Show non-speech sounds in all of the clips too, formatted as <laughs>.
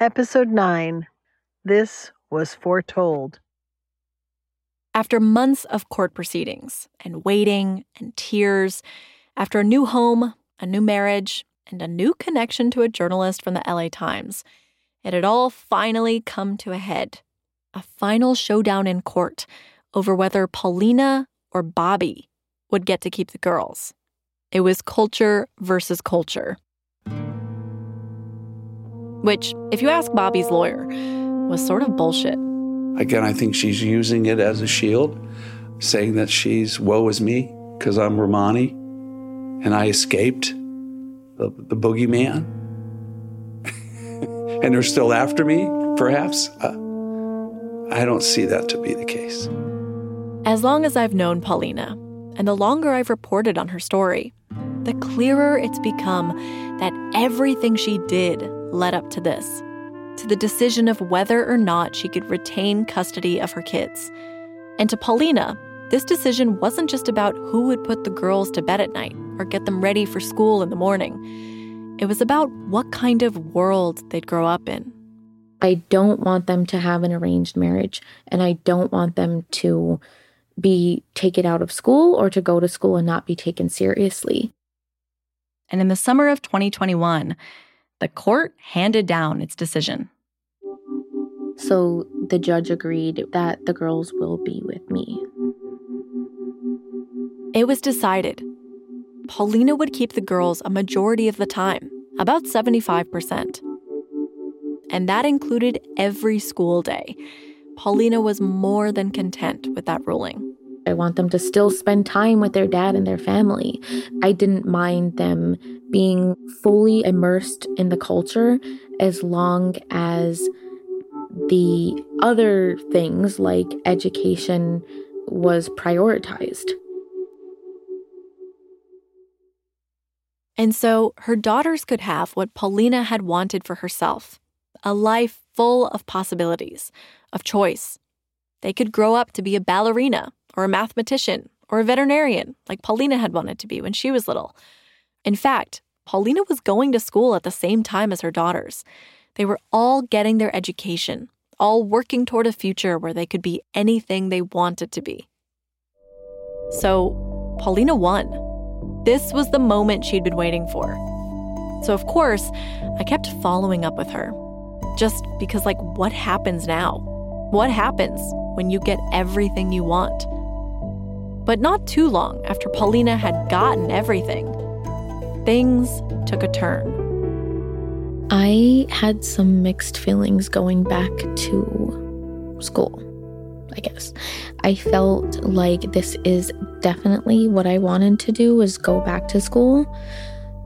Episode 9 This Was Foretold. After months of court proceedings and waiting and tears, after a new home, a new marriage, and a new connection to a journalist from the LA Times, it had all finally come to a head. A final showdown in court over whether Paulina or Bobby would get to keep the girls. It was culture versus culture. Which, if you ask Bobby's lawyer, was sort of bullshit. Again, I think she's using it as a shield, saying that she's woe is me because I'm Romani and I escaped the, the boogeyman. <laughs> and they're still after me, perhaps. Uh, I don't see that to be the case. As long as I've known Paulina, and the longer I've reported on her story, the clearer it's become that everything she did led up to this to the decision of whether or not she could retain custody of her kids. And to Paulina, this decision wasn't just about who would put the girls to bed at night or get them ready for school in the morning. It was about what kind of world they'd grow up in. I don't want them to have an arranged marriage, and I don't want them to be taken out of school or to go to school and not be taken seriously. And in the summer of 2021, the court handed down its decision. So the judge agreed that the girls will be with me. It was decided. Paulina would keep the girls a majority of the time, about 75%. And that included every school day. Paulina was more than content with that ruling. I want them to still spend time with their dad and their family. I didn't mind them being fully immersed in the culture as long as the other things like education was prioritized. And so her daughters could have what Paulina had wanted for herself a life full of possibilities, of choice. They could grow up to be a ballerina or a mathematician or a veterinarian, like Paulina had wanted to be when she was little. In fact, Paulina was going to school at the same time as her daughters. They were all getting their education, all working toward a future where they could be anything they wanted to be. So, Paulina won. This was the moment she'd been waiting for. So, of course, I kept following up with her. Just because, like, what happens now? What happens when you get everything you want? But not too long after Paulina had gotten everything, things took a turn. I had some mixed feelings going back to school, I guess. I felt like this is definitely what I wanted to do was go back to school,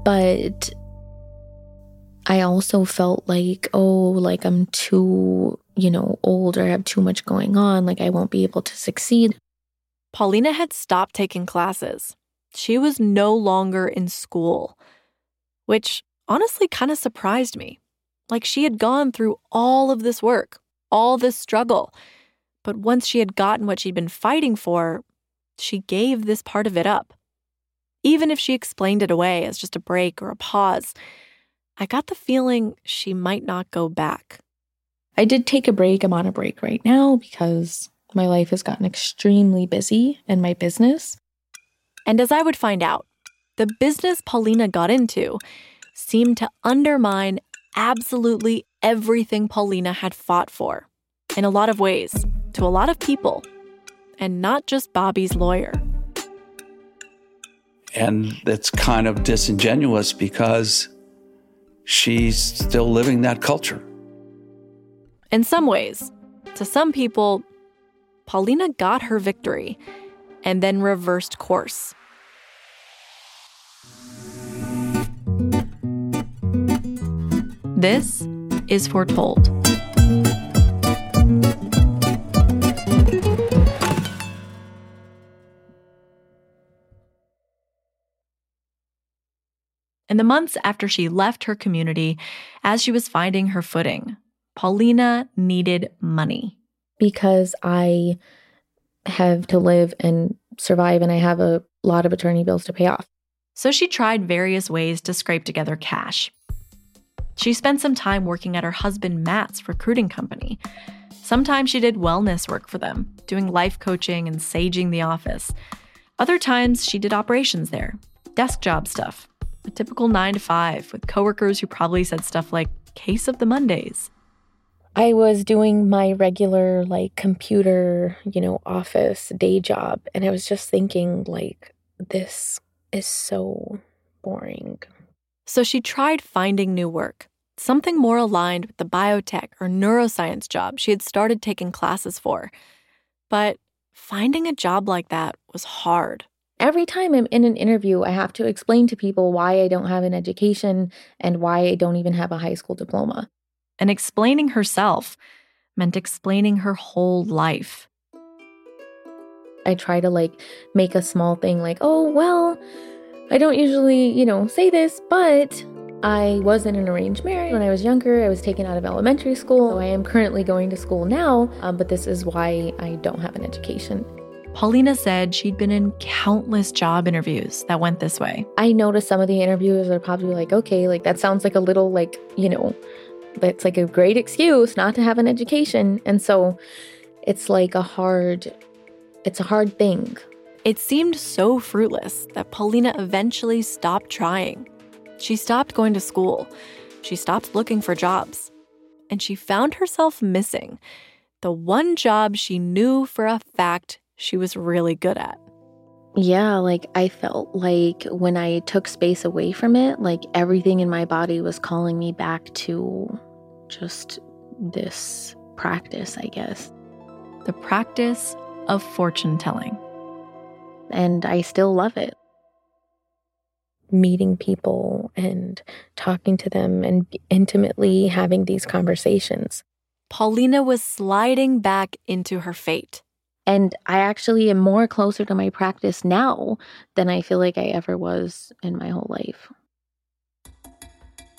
but I also felt like, oh, like I'm too, you know, old or I have too much going on, like I won't be able to succeed. Paulina had stopped taking classes. She was no longer in school, which honestly kind of surprised me. Like she had gone through all of this work, all this struggle. But once she had gotten what she'd been fighting for, she gave this part of it up. Even if she explained it away as just a break or a pause, I got the feeling she might not go back. I did take a break. I'm on a break right now because my life has gotten extremely busy in my business. And as I would find out, the business Paulina got into seemed to undermine absolutely everything Paulina had fought for in a lot of ways, to a lot of people, and not just Bobby's lawyer. And it's kind of disingenuous because she's still living that culture. In some ways, to some people, Paulina got her victory and then reversed course. This is Foretold. In the months after she left her community, as she was finding her footing, Paulina needed money because I have to live and survive and I have a lot of attorney bills to pay off. So she tried various ways to scrape together cash. She spent some time working at her husband Matt's recruiting company. Sometimes she did wellness work for them, doing life coaching and saging the office. Other times she did operations there, desk job stuff, a typical nine to five with coworkers who probably said stuff like, case of the Mondays. I was doing my regular, like, computer, you know, office day job. And I was just thinking, like, this is so boring. So she tried finding new work, something more aligned with the biotech or neuroscience job she had started taking classes for. But finding a job like that was hard. Every time I'm in an interview, I have to explain to people why I don't have an education and why I don't even have a high school diploma. And explaining herself meant explaining her whole life. I try to like make a small thing like, oh, well, I don't usually, you know, say this, but I was in an arranged marriage when I was younger. I was taken out of elementary school. So I am currently going to school now, um, but this is why I don't have an education. Paulina said she'd been in countless job interviews that went this way. I noticed some of the interviewers are probably like, okay, like that sounds like a little like, you know, that's like a great excuse not to have an education. And so it's like a hard, it's a hard thing. It seemed so fruitless that Paulina eventually stopped trying. She stopped going to school. She stopped looking for jobs. And she found herself missing the one job she knew for a fact she was really good at. Yeah, like I felt like when I took space away from it, like everything in my body was calling me back to just this practice, I guess. The practice of fortune telling. And I still love it. Meeting people and talking to them and intimately having these conversations. Paulina was sliding back into her fate. And I actually am more closer to my practice now than I feel like I ever was in my whole life.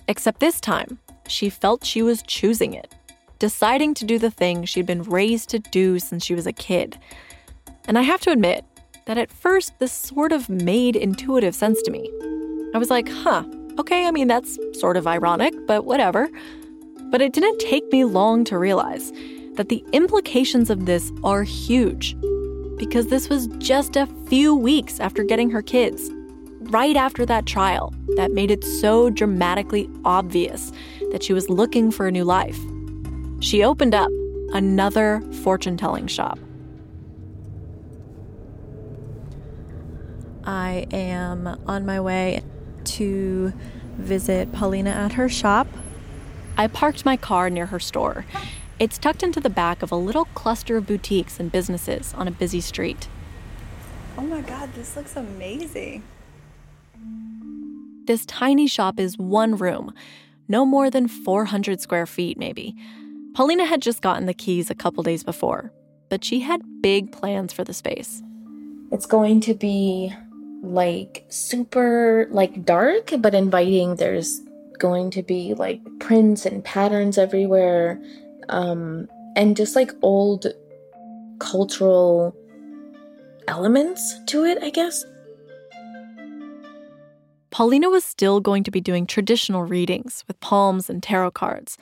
Except this time, she felt she was choosing it, deciding to do the thing she'd been raised to do since she was a kid. And I have to admit that at first, this sort of made intuitive sense to me. I was like, huh, okay, I mean, that's sort of ironic, but whatever. But it didn't take me long to realize that the implications of this are huge. Because this was just a few weeks after getting her kids, right after that trial that made it so dramatically obvious that she was looking for a new life. She opened up another fortune telling shop. I am on my way to visit Paulina at her shop. I parked my car near her store it's tucked into the back of a little cluster of boutiques and businesses on a busy street. Oh my god, this looks amazing. This tiny shop is one room, no more than 400 square feet, maybe. Paulina had just gotten the keys a couple days before, but she had big plans for the space. It's going to be like super like dark but inviting. There's going to be like prints and patterns everywhere um, and just like old cultural elements to it, I guess. Paulina was still going to be doing traditional readings with palms and tarot cards.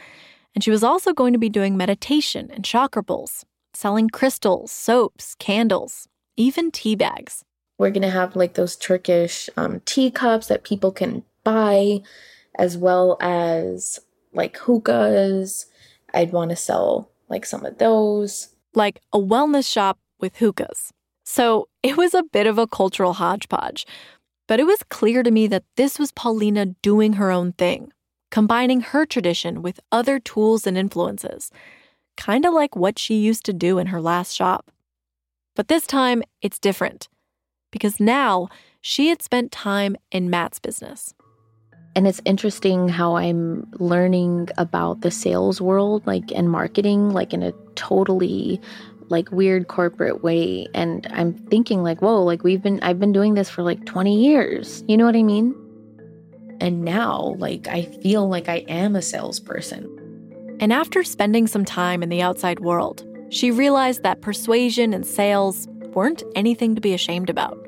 And she was also going to be doing meditation and chakra bowls, selling crystals, soaps, candles, even tea bags. We're going to have like those Turkish um, teacups that people can buy, as well as like hookahs I'd want to sell like some of those. Like a wellness shop with hookahs. So it was a bit of a cultural hodgepodge. But it was clear to me that this was Paulina doing her own thing, combining her tradition with other tools and influences, kind of like what she used to do in her last shop. But this time, it's different, because now she had spent time in Matt's business. And it's interesting how I'm learning about the sales world, like, and marketing, like, in a totally like weird corporate way. And i'm thinking like whoa like we've been i've been doing this for like 20 years. You know what i mean? And now like i feel like i am a salesperson. And after spending some time in the outside world she realized that persuasion and sales weren't anything to be ashamed about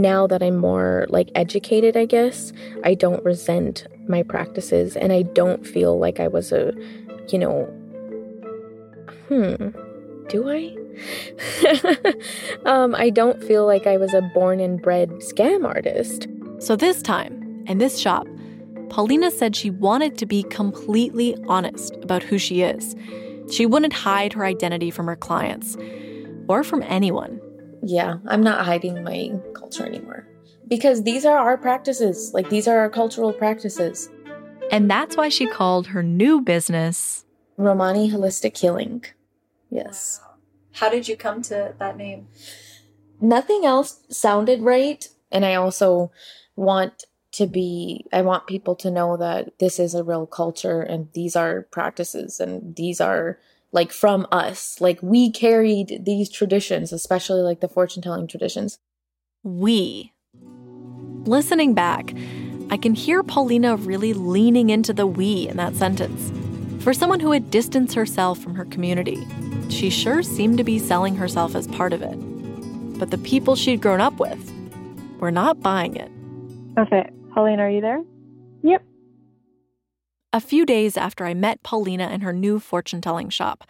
now that I'm more like educated, I guess, I don't resent my practices and I don't feel like I was a, you know, hmm, do I? <laughs> um, I don't feel like I was a born and bred scam artist. So this time, in this shop, Paulina said she wanted to be completely honest about who she is. She wouldn't hide her identity from her clients or from anyone. Yeah, I'm not hiding my culture anymore because these are our practices. Like, these are our cultural practices. And that's why she called her new business Romani Holistic Healing. Yes. How did you come to that name? Nothing else sounded right. And I also want to be, I want people to know that this is a real culture and these are practices and these are like from us. Like we carried these traditions, especially like the fortune telling traditions. We. Listening back, I can hear Paulina really leaning into the we in that sentence. For someone who had distanced herself from her community, she sure seemed to be selling herself as part of it. But the people she'd grown up with were not buying it. Okay. Pauline, are you there? Yep. A few days after I met Paulina in her new fortune telling shop,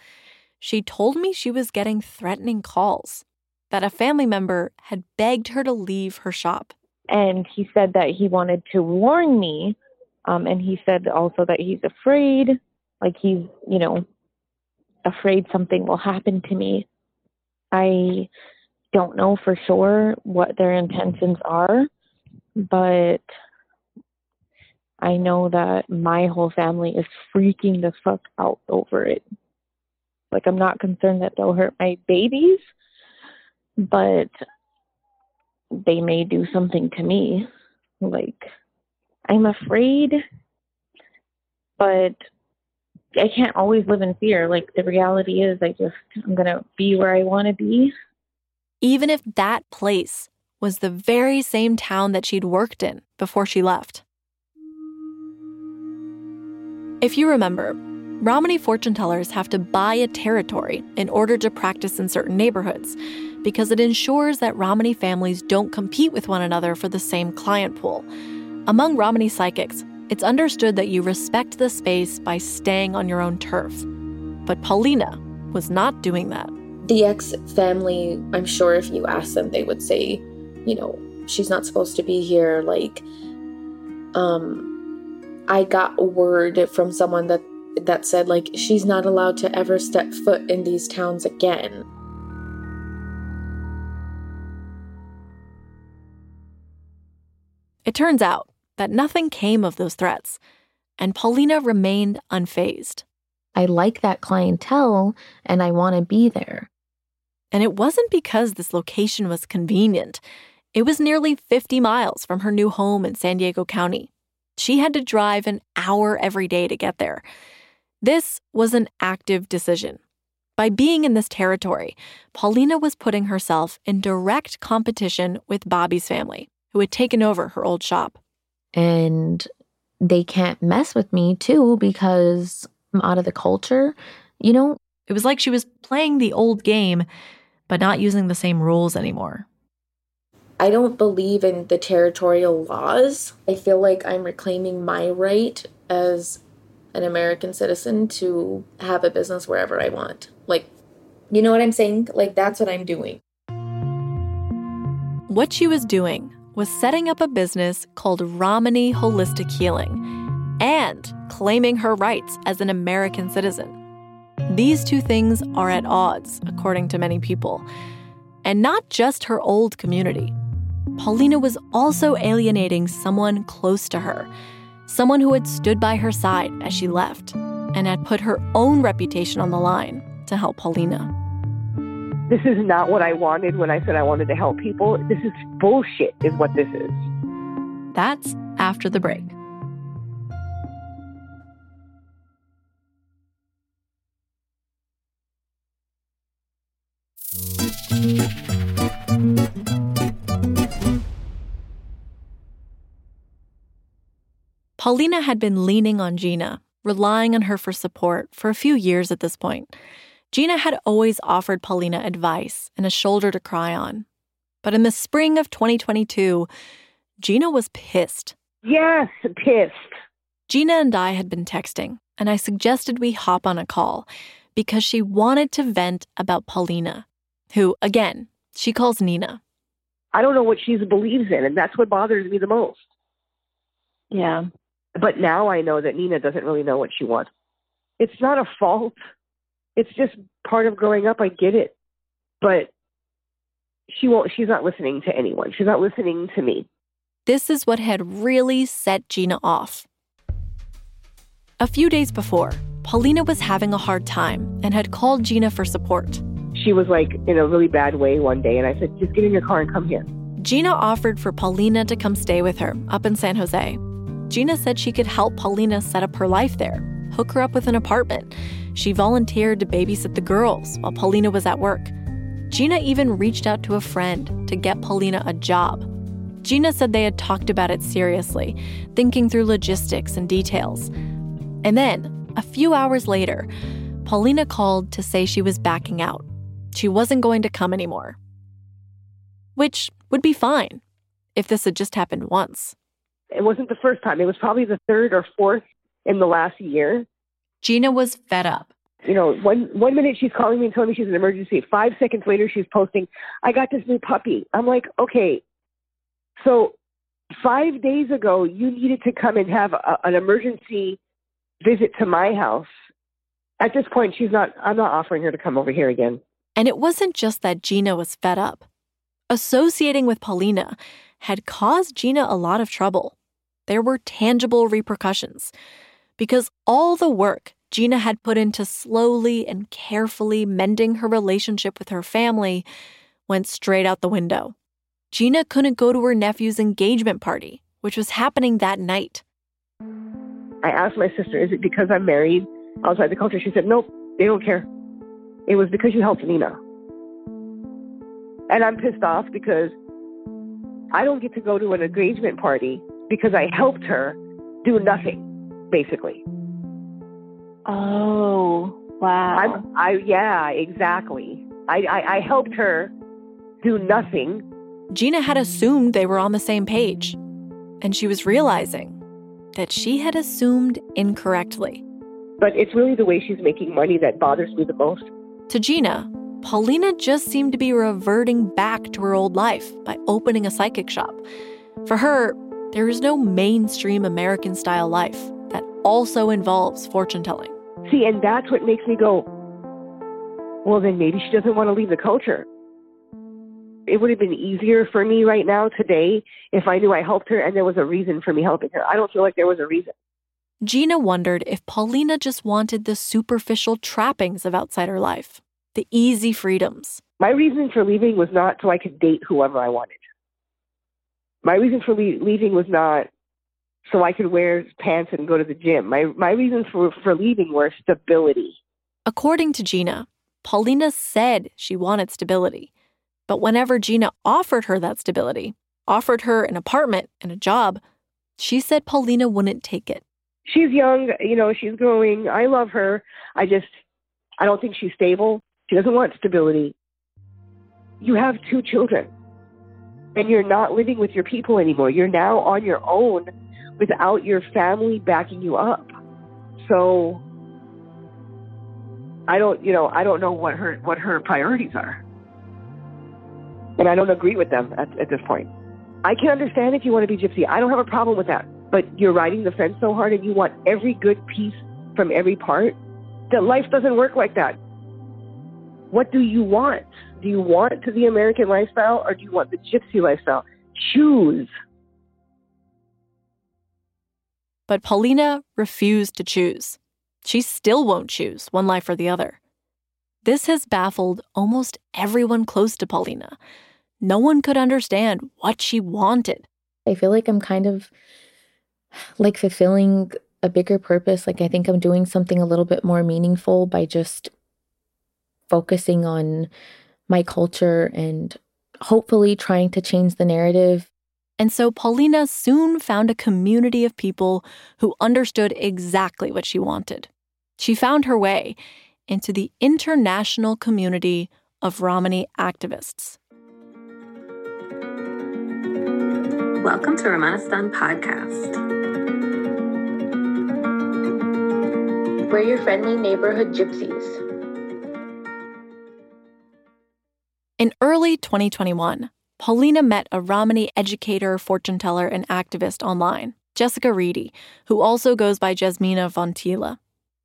she told me she was getting threatening calls, that a family member had begged her to leave her shop. And he said that he wanted to warn me. Um, and he said also that he's afraid, like he's, you know, afraid something will happen to me. I don't know for sure what their intentions are, but I know that my whole family is freaking the fuck out over it. Like, I'm not concerned that they'll hurt my babies, but they may do something to me. Like, I'm afraid, but I can't always live in fear. Like, the reality is, I just, I'm going to be where I want to be. Even if that place was the very same town that she'd worked in before she left. If you remember, Romani fortune tellers have to buy a territory in order to practice in certain neighborhoods because it ensures that Romani families don't compete with one another for the same client pool. Among Romani psychics, it's understood that you respect the space by staying on your own turf. But Paulina was not doing that. The ex family, I'm sure if you ask them, they would say, you know, she's not supposed to be here. Like, um, I got word from someone that that said like she's not allowed to ever step foot in these towns again. It turns out that nothing came of those threats, and Paulina remained unfazed. I like that clientele and I want to be there. And it wasn't because this location was convenient. It was nearly 50 miles from her new home in San Diego County. She had to drive an hour every day to get there. This was an active decision. By being in this territory, Paulina was putting herself in direct competition with Bobby's family, who had taken over her old shop. And they can't mess with me too because I'm out of the culture. You know, it was like she was playing the old game, but not using the same rules anymore. I don't believe in the territorial laws. I feel like I'm reclaiming my right as an American citizen to have a business wherever I want. Like, you know what I'm saying? Like, that's what I'm doing. What she was doing was setting up a business called Romani Holistic Healing and claiming her rights as an American citizen. These two things are at odds, according to many people, and not just her old community. Paulina was also alienating someone close to her, someone who had stood by her side as she left and had put her own reputation on the line to help Paulina. This is not what I wanted when I said I wanted to help people. This is bullshit, is what this is. That's after the break. Paulina had been leaning on Gina, relying on her for support for a few years at this point. Gina had always offered Paulina advice and a shoulder to cry on. But in the spring of 2022, Gina was pissed. Yes, pissed. Gina and I had been texting, and I suggested we hop on a call because she wanted to vent about Paulina, who, again, she calls Nina. I don't know what she believes in, and that's what bothers me the most. Yeah. But now I know that Nina doesn't really know what she wants. It's not a fault. It's just part of growing up. I get it. But she won't she's not listening to anyone. She's not listening to me. This is what had really set Gina off. A few days before, Paulina was having a hard time and had called Gina for support. She was like in a really bad way one day, and I said, just get in your car and come here. Gina offered for Paulina to come stay with her up in San Jose. Gina said she could help Paulina set up her life there, hook her up with an apartment. She volunteered to babysit the girls while Paulina was at work. Gina even reached out to a friend to get Paulina a job. Gina said they had talked about it seriously, thinking through logistics and details. And then, a few hours later, Paulina called to say she was backing out. She wasn't going to come anymore. Which would be fine if this had just happened once. It wasn't the first time. It was probably the third or fourth in the last year. Gina was fed up. You know, one one minute she's calling me and telling me she's an emergency. Five seconds later, she's posting, "I got this new puppy." I'm like, okay, so five days ago, you needed to come and have a, an emergency visit to my house. At this point, she's not. I'm not offering her to come over here again. And it wasn't just that Gina was fed up. Associating with Paulina had caused Gina a lot of trouble. There were tangible repercussions because all the work Gina had put into slowly and carefully mending her relationship with her family went straight out the window. Gina couldn't go to her nephew's engagement party, which was happening that night. I asked my sister, Is it because I'm married outside the culture? She said, Nope, they don't care. It was because you helped Nina. And I'm pissed off because I don't get to go to an engagement party because I helped her do nothing, basically. Oh, wow. I'm, I yeah, exactly. I, I, I helped her do nothing. Gina had assumed they were on the same page, and she was realizing that she had assumed incorrectly. But it's really the way she's making money that bothers me the most. To Gina, Paulina just seemed to be reverting back to her old life by opening a psychic shop. For her, there is no mainstream American style life that also involves fortune telling. See, and that's what makes me go, well, then maybe she doesn't want to leave the culture. It would have been easier for me right now today if I knew I helped her and there was a reason for me helping her. I don't feel like there was a reason. Gina wondered if Paulina just wanted the superficial trappings of outsider life, the easy freedoms. My reason for leaving was not so I could date whoever I wanted. My reason for le- leaving was not so I could wear pants and go to the gym. My my reasons for for leaving were stability. According to Gina, Paulina said she wanted stability. But whenever Gina offered her that stability, offered her an apartment and a job, she said Paulina wouldn't take it. She's young, you know, she's growing. I love her. I just I don't think she's stable. She doesn't want stability. You have two children. And you're not living with your people anymore. You're now on your own without your family backing you up. So I don't, you know, I don't know what her what her priorities are. And I don't agree with them at, at this point. I can understand if you want to be gypsy. I don't have a problem with that. But you're riding the fence so hard and you want every good piece from every part that life doesn't work like that. What do you want? Do you want to the American lifestyle or do you want the gypsy lifestyle? Choose. But Paulina refused to choose. She still won't choose one life or the other. This has baffled almost everyone close to Paulina. No one could understand what she wanted. I feel like I'm kind of like fulfilling a bigger purpose. Like I think I'm doing something a little bit more meaningful by just focusing on my culture and hopefully trying to change the narrative. And so Paulina soon found a community of people who understood exactly what she wanted. She found her way into the international community of Romani activists. Welcome to Romanistan Podcast. We're your friendly neighborhood gypsies. In early 2021, Paulina met a Romani educator, fortune teller, and activist online, Jessica Reidy, who also goes by Jasmina Vontila.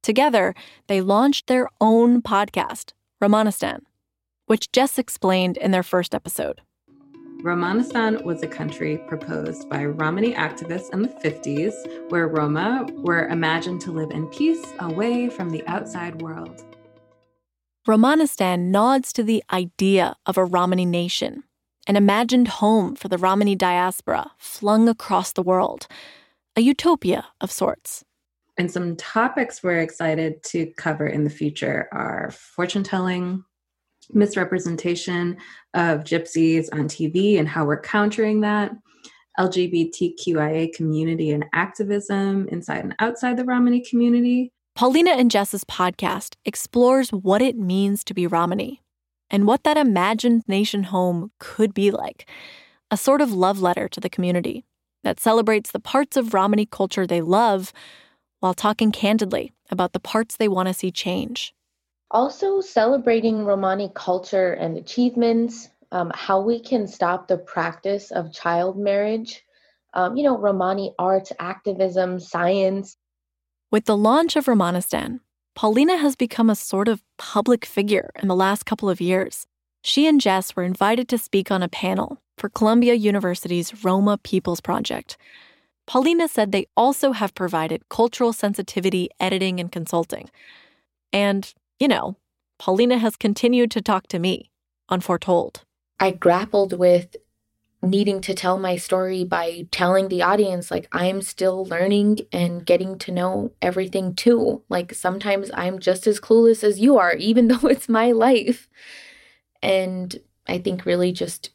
Together, they launched their own podcast, Romanistan, which Jess explained in their first episode. Romanistan was a country proposed by Romani activists in the 50s, where Roma were imagined to live in peace away from the outside world. Romanistan nods to the idea of a Romani nation, an imagined home for the Romani diaspora flung across the world, a utopia of sorts. And some topics we're excited to cover in the future are fortune telling, misrepresentation of gypsies on TV and how we're countering that, LGBTQIA community and activism inside and outside the Romani community. Paulina and Jess's podcast explores what it means to be Romani and what that imagined nation home could be like a sort of love letter to the community that celebrates the parts of Romani culture they love while talking candidly about the parts they want to see change. Also, celebrating Romani culture and achievements, um, how we can stop the practice of child marriage, um, you know, Romani arts, activism, science. With the launch of Romanistan, Paulina has become a sort of public figure in the last couple of years. She and Jess were invited to speak on a panel for Columbia University's Roma Peoples Project, Paulina said they also have provided cultural sensitivity editing and consulting. And, you know, Paulina has continued to talk to me on Foretold. I grappled with needing to tell my story by telling the audience, like, I'm still learning and getting to know everything too. Like, sometimes I'm just as clueless as you are, <laughs> even though it's my life. And I think really just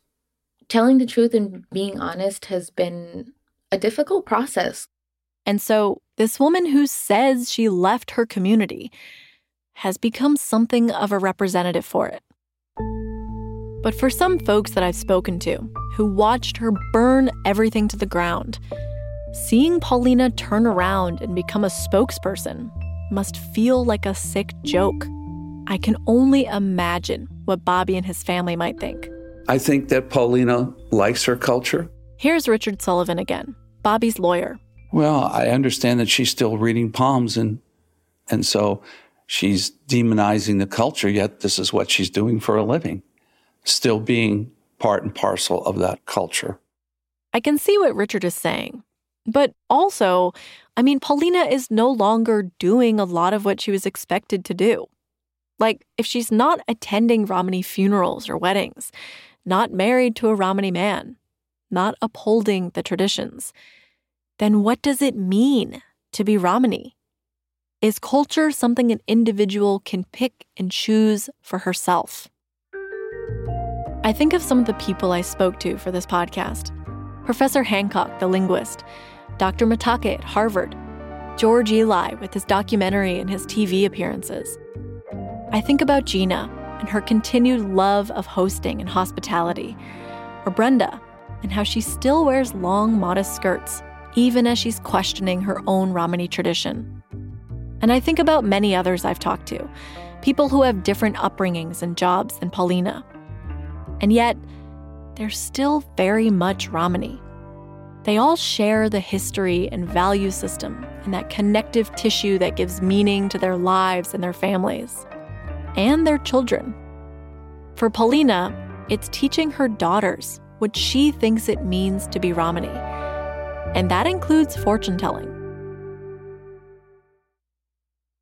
telling the truth and being honest has been a difficult process. And so, this woman who says she left her community has become something of a representative for it. But for some folks that I've spoken to who watched her burn everything to the ground, seeing Paulina turn around and become a spokesperson must feel like a sick joke. I can only imagine what Bobby and his family might think. I think that Paulina likes her culture. Here's Richard Sullivan again. Bobby's lawyer. Well, I understand that she's still reading palms and and so she's demonizing the culture, yet this is what she's doing for a living. Still being part and parcel of that culture. I can see what Richard is saying. But also, I mean, Paulina is no longer doing a lot of what she was expected to do. Like, if she's not attending Romani funerals or weddings, not married to a Romani man, not upholding the traditions, then what does it mean to be Romani? Is culture something an individual can pick and choose for herself? I think of some of the people I spoke to for this podcast Professor Hancock, the linguist, Dr. Matache at Harvard, George Eli with his documentary and his TV appearances. I think about Gina and her continued love of hosting and hospitality, or Brenda and how she still wears long, modest skirts, even as she's questioning her own Romani tradition. And I think about many others I've talked to, people who have different upbringings and jobs than Paulina. And yet, they're still very much Romani. They all share the history and value system and that connective tissue that gives meaning to their lives and their families and their children. For Paulina, it's teaching her daughters what she thinks it means to be Romani. And that includes fortune telling.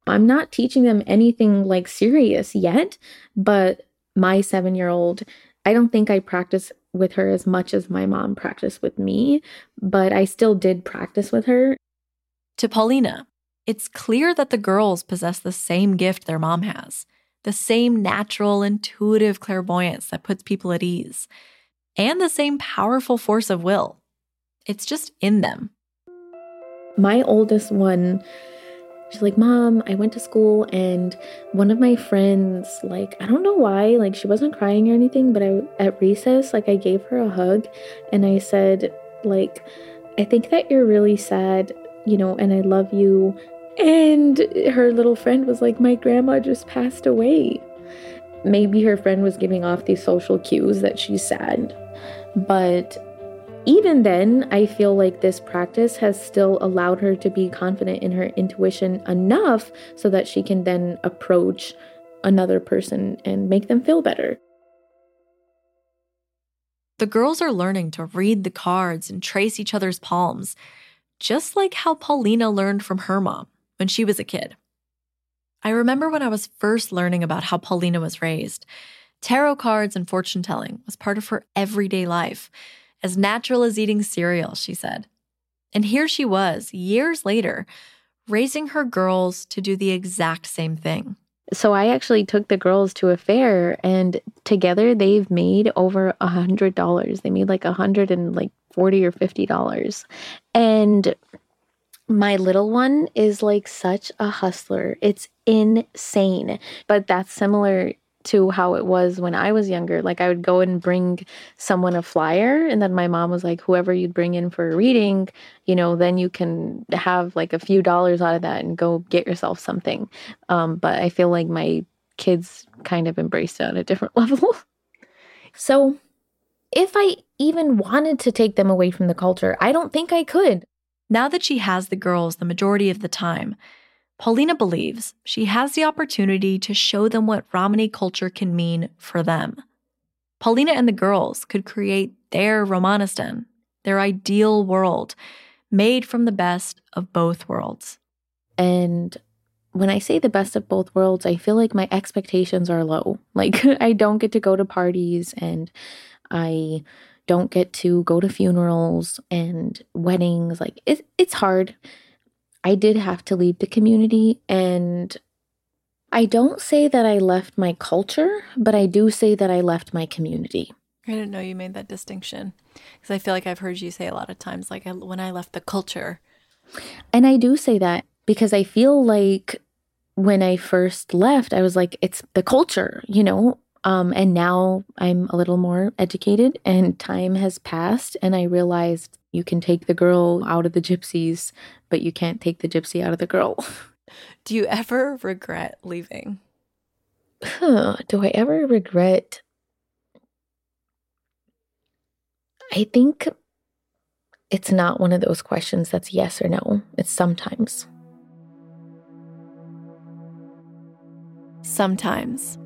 I'm not teaching them anything like serious yet, but my seven year old, I don't think I practice with her as much as my mom practiced with me, but I still did practice with her. To Paulina, it's clear that the girls possess the same gift their mom has the same natural, intuitive clairvoyance that puts people at ease and the same powerful force of will. It's just in them. My oldest one, she's like, Mom, I went to school and one of my friends, like, I don't know why, like, she wasn't crying or anything, but I, at recess, like, I gave her a hug and I said, like, I think that you're really sad, you know, and I love you And her little friend was like, My grandma just passed away. Maybe her friend was giving off these social cues that she's sad. But even then, I feel like this practice has still allowed her to be confident in her intuition enough so that she can then approach another person and make them feel better. The girls are learning to read the cards and trace each other's palms, just like how Paulina learned from her mom when she was a kid. I remember when I was first learning about how Paulina was raised, tarot cards and fortune telling was part of her everyday life, as natural as eating cereal, she said. And here she was, years later, raising her girls to do the exact same thing. So I actually took the girls to a fair and together they've made over a hundred dollars. They made like a hundred and like forty or fifty dollars. And my little one is like such a hustler. It's insane. But that's similar to how it was when I was younger. Like I would go and bring someone a flyer and then my mom was like whoever you'd bring in for a reading, you know, then you can have like a few dollars out of that and go get yourself something. Um, but I feel like my kids kind of embraced it on a different <laughs> level. so if I even wanted to take them away from the culture, I don't think I could. Now that she has the girls the majority of the time, Paulina believes she has the opportunity to show them what Romani culture can mean for them. Paulina and the girls could create their Romanistan, their ideal world, made from the best of both worlds. And when I say the best of both worlds, I feel like my expectations are low. <laughs> Like, I don't get to go to parties and I don't get to go to funerals and weddings. Like it, it's hard. I did have to leave the community and I don't say that I left my culture, but I do say that I left my community. I didn't know you made that distinction because I feel like I've heard you say a lot of times, like when I left the culture. And I do say that because I feel like when I first left, I was like, it's the culture, you know? Um, and now I'm a little more educated and time has passed and I realized you can take the girl out of the gypsies, but you can't take the gypsy out of the girl. <laughs> Do you ever regret leaving? Huh, do I ever regret? I think it's not one of those questions that's yes or no. It's sometimes. Sometimes.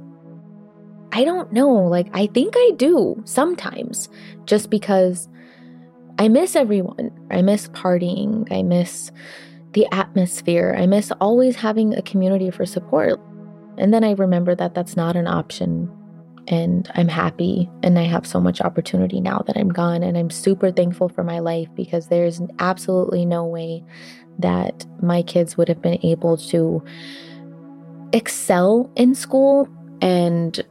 I don't know. Like, I think I do sometimes, just because I miss everyone. I miss partying. I miss the atmosphere. I miss always having a community for support. And then I remember that that's not an option. And I'm happy and I have so much opportunity now that I'm gone. And I'm super thankful for my life because there's absolutely no way that my kids would have been able to excel in school and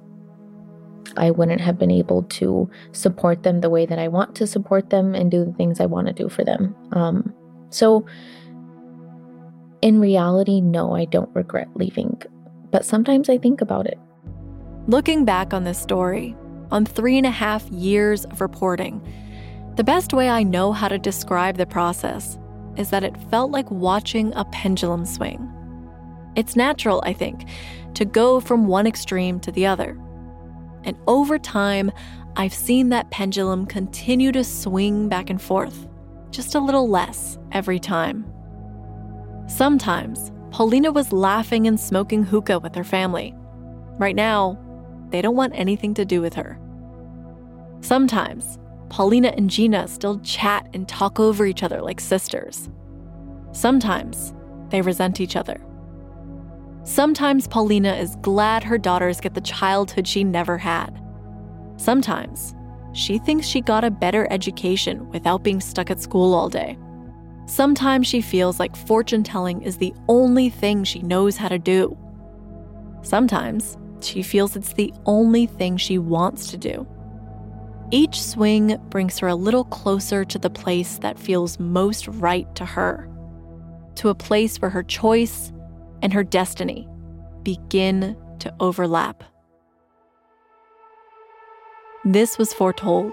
I wouldn't have been able to support them the way that I want to support them and do the things I want to do for them. Um, so, in reality, no, I don't regret leaving, but sometimes I think about it. Looking back on this story, on three and a half years of reporting, the best way I know how to describe the process is that it felt like watching a pendulum swing. It's natural, I think, to go from one extreme to the other. And over time, I've seen that pendulum continue to swing back and forth, just a little less every time. Sometimes, Paulina was laughing and smoking hookah with her family. Right now, they don't want anything to do with her. Sometimes, Paulina and Gina still chat and talk over each other like sisters. Sometimes, they resent each other. Sometimes Paulina is glad her daughters get the childhood she never had. Sometimes she thinks she got a better education without being stuck at school all day. Sometimes she feels like fortune telling is the only thing she knows how to do. Sometimes she feels it's the only thing she wants to do. Each swing brings her a little closer to the place that feels most right to her, to a place where her choice and her destiny begin to overlap. This was foretold.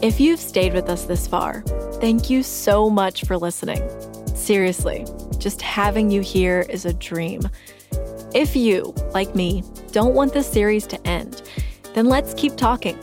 If you've stayed with us this far, thank you so much for listening. Seriously, just having you here is a dream. If you, like me, don't want this series to end, then let's keep talking.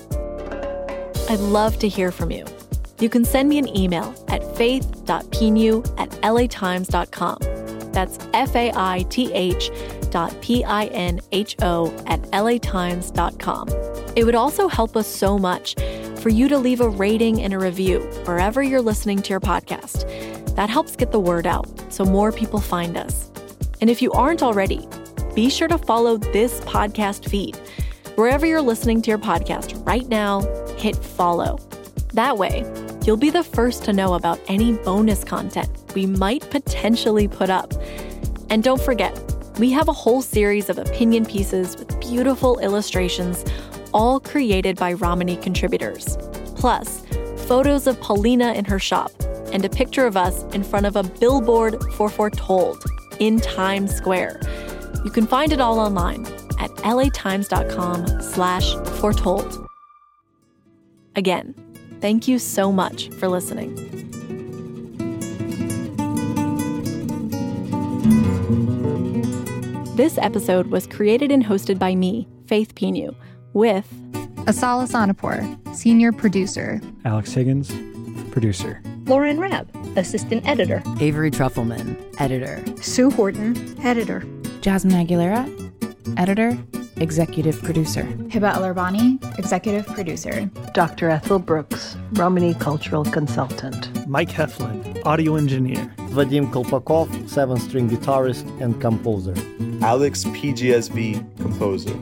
I'd love to hear from you. You can send me an email at faith.pinho at latimes.com. That's F A I T H dot P I N H O at latimes.com. It would also help us so much for you to leave a rating and a review wherever you're listening to your podcast. That helps get the word out so more people find us. And if you aren't already, be sure to follow this podcast feed. Wherever you're listening to your podcast right now, hit follow. That way, you'll be the first to know about any bonus content we might potentially put up. And don't forget, we have a whole series of opinion pieces with beautiful illustrations, all created by Romani contributors. Plus, photos of Paulina in her shop and a picture of us in front of a billboard for Foretold in Times Square. You can find it all online at latimes.com slash foretold. Again, thank you so much for listening. This episode was created and hosted by me, Faith Pinho, with Asal Ehsanipour, senior producer, Alex Higgins, producer, Lauren Raab, assistant editor, Avery Trufelman, editor, Sue Horton, editor, Jasmine Aguilera, editor, executive producer, Heba Elorbany, executive producer, Dr. Ethel Brooks, Romani cultural consultant, Mike Heflin, audio engineer, Vadim Kolpakov, seven string guitarist and composer, Alex PGSV, composer.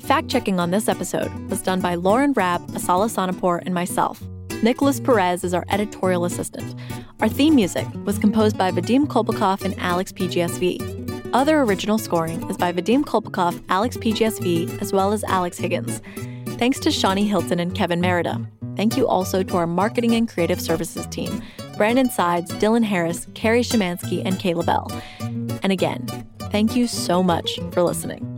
Fact checking on this episode was done by Lauren Raab, Asal Ehsanipour, and myself. Nicholas Perez is our editorial assistant. Our theme music was composed by Vadim Kolpakov and Alex PGSV. Other original scoring is by Vadim Kolpakov, Alex PGSV, as well as Alex Higgins. Thanks to Shani Hilton and Kevin Merida. Thank you also to our marketing and creative services team Brandon Sides, Dylan Harris, Carrie Shemansky, and Kayla Bell. And again, thank you so much for listening.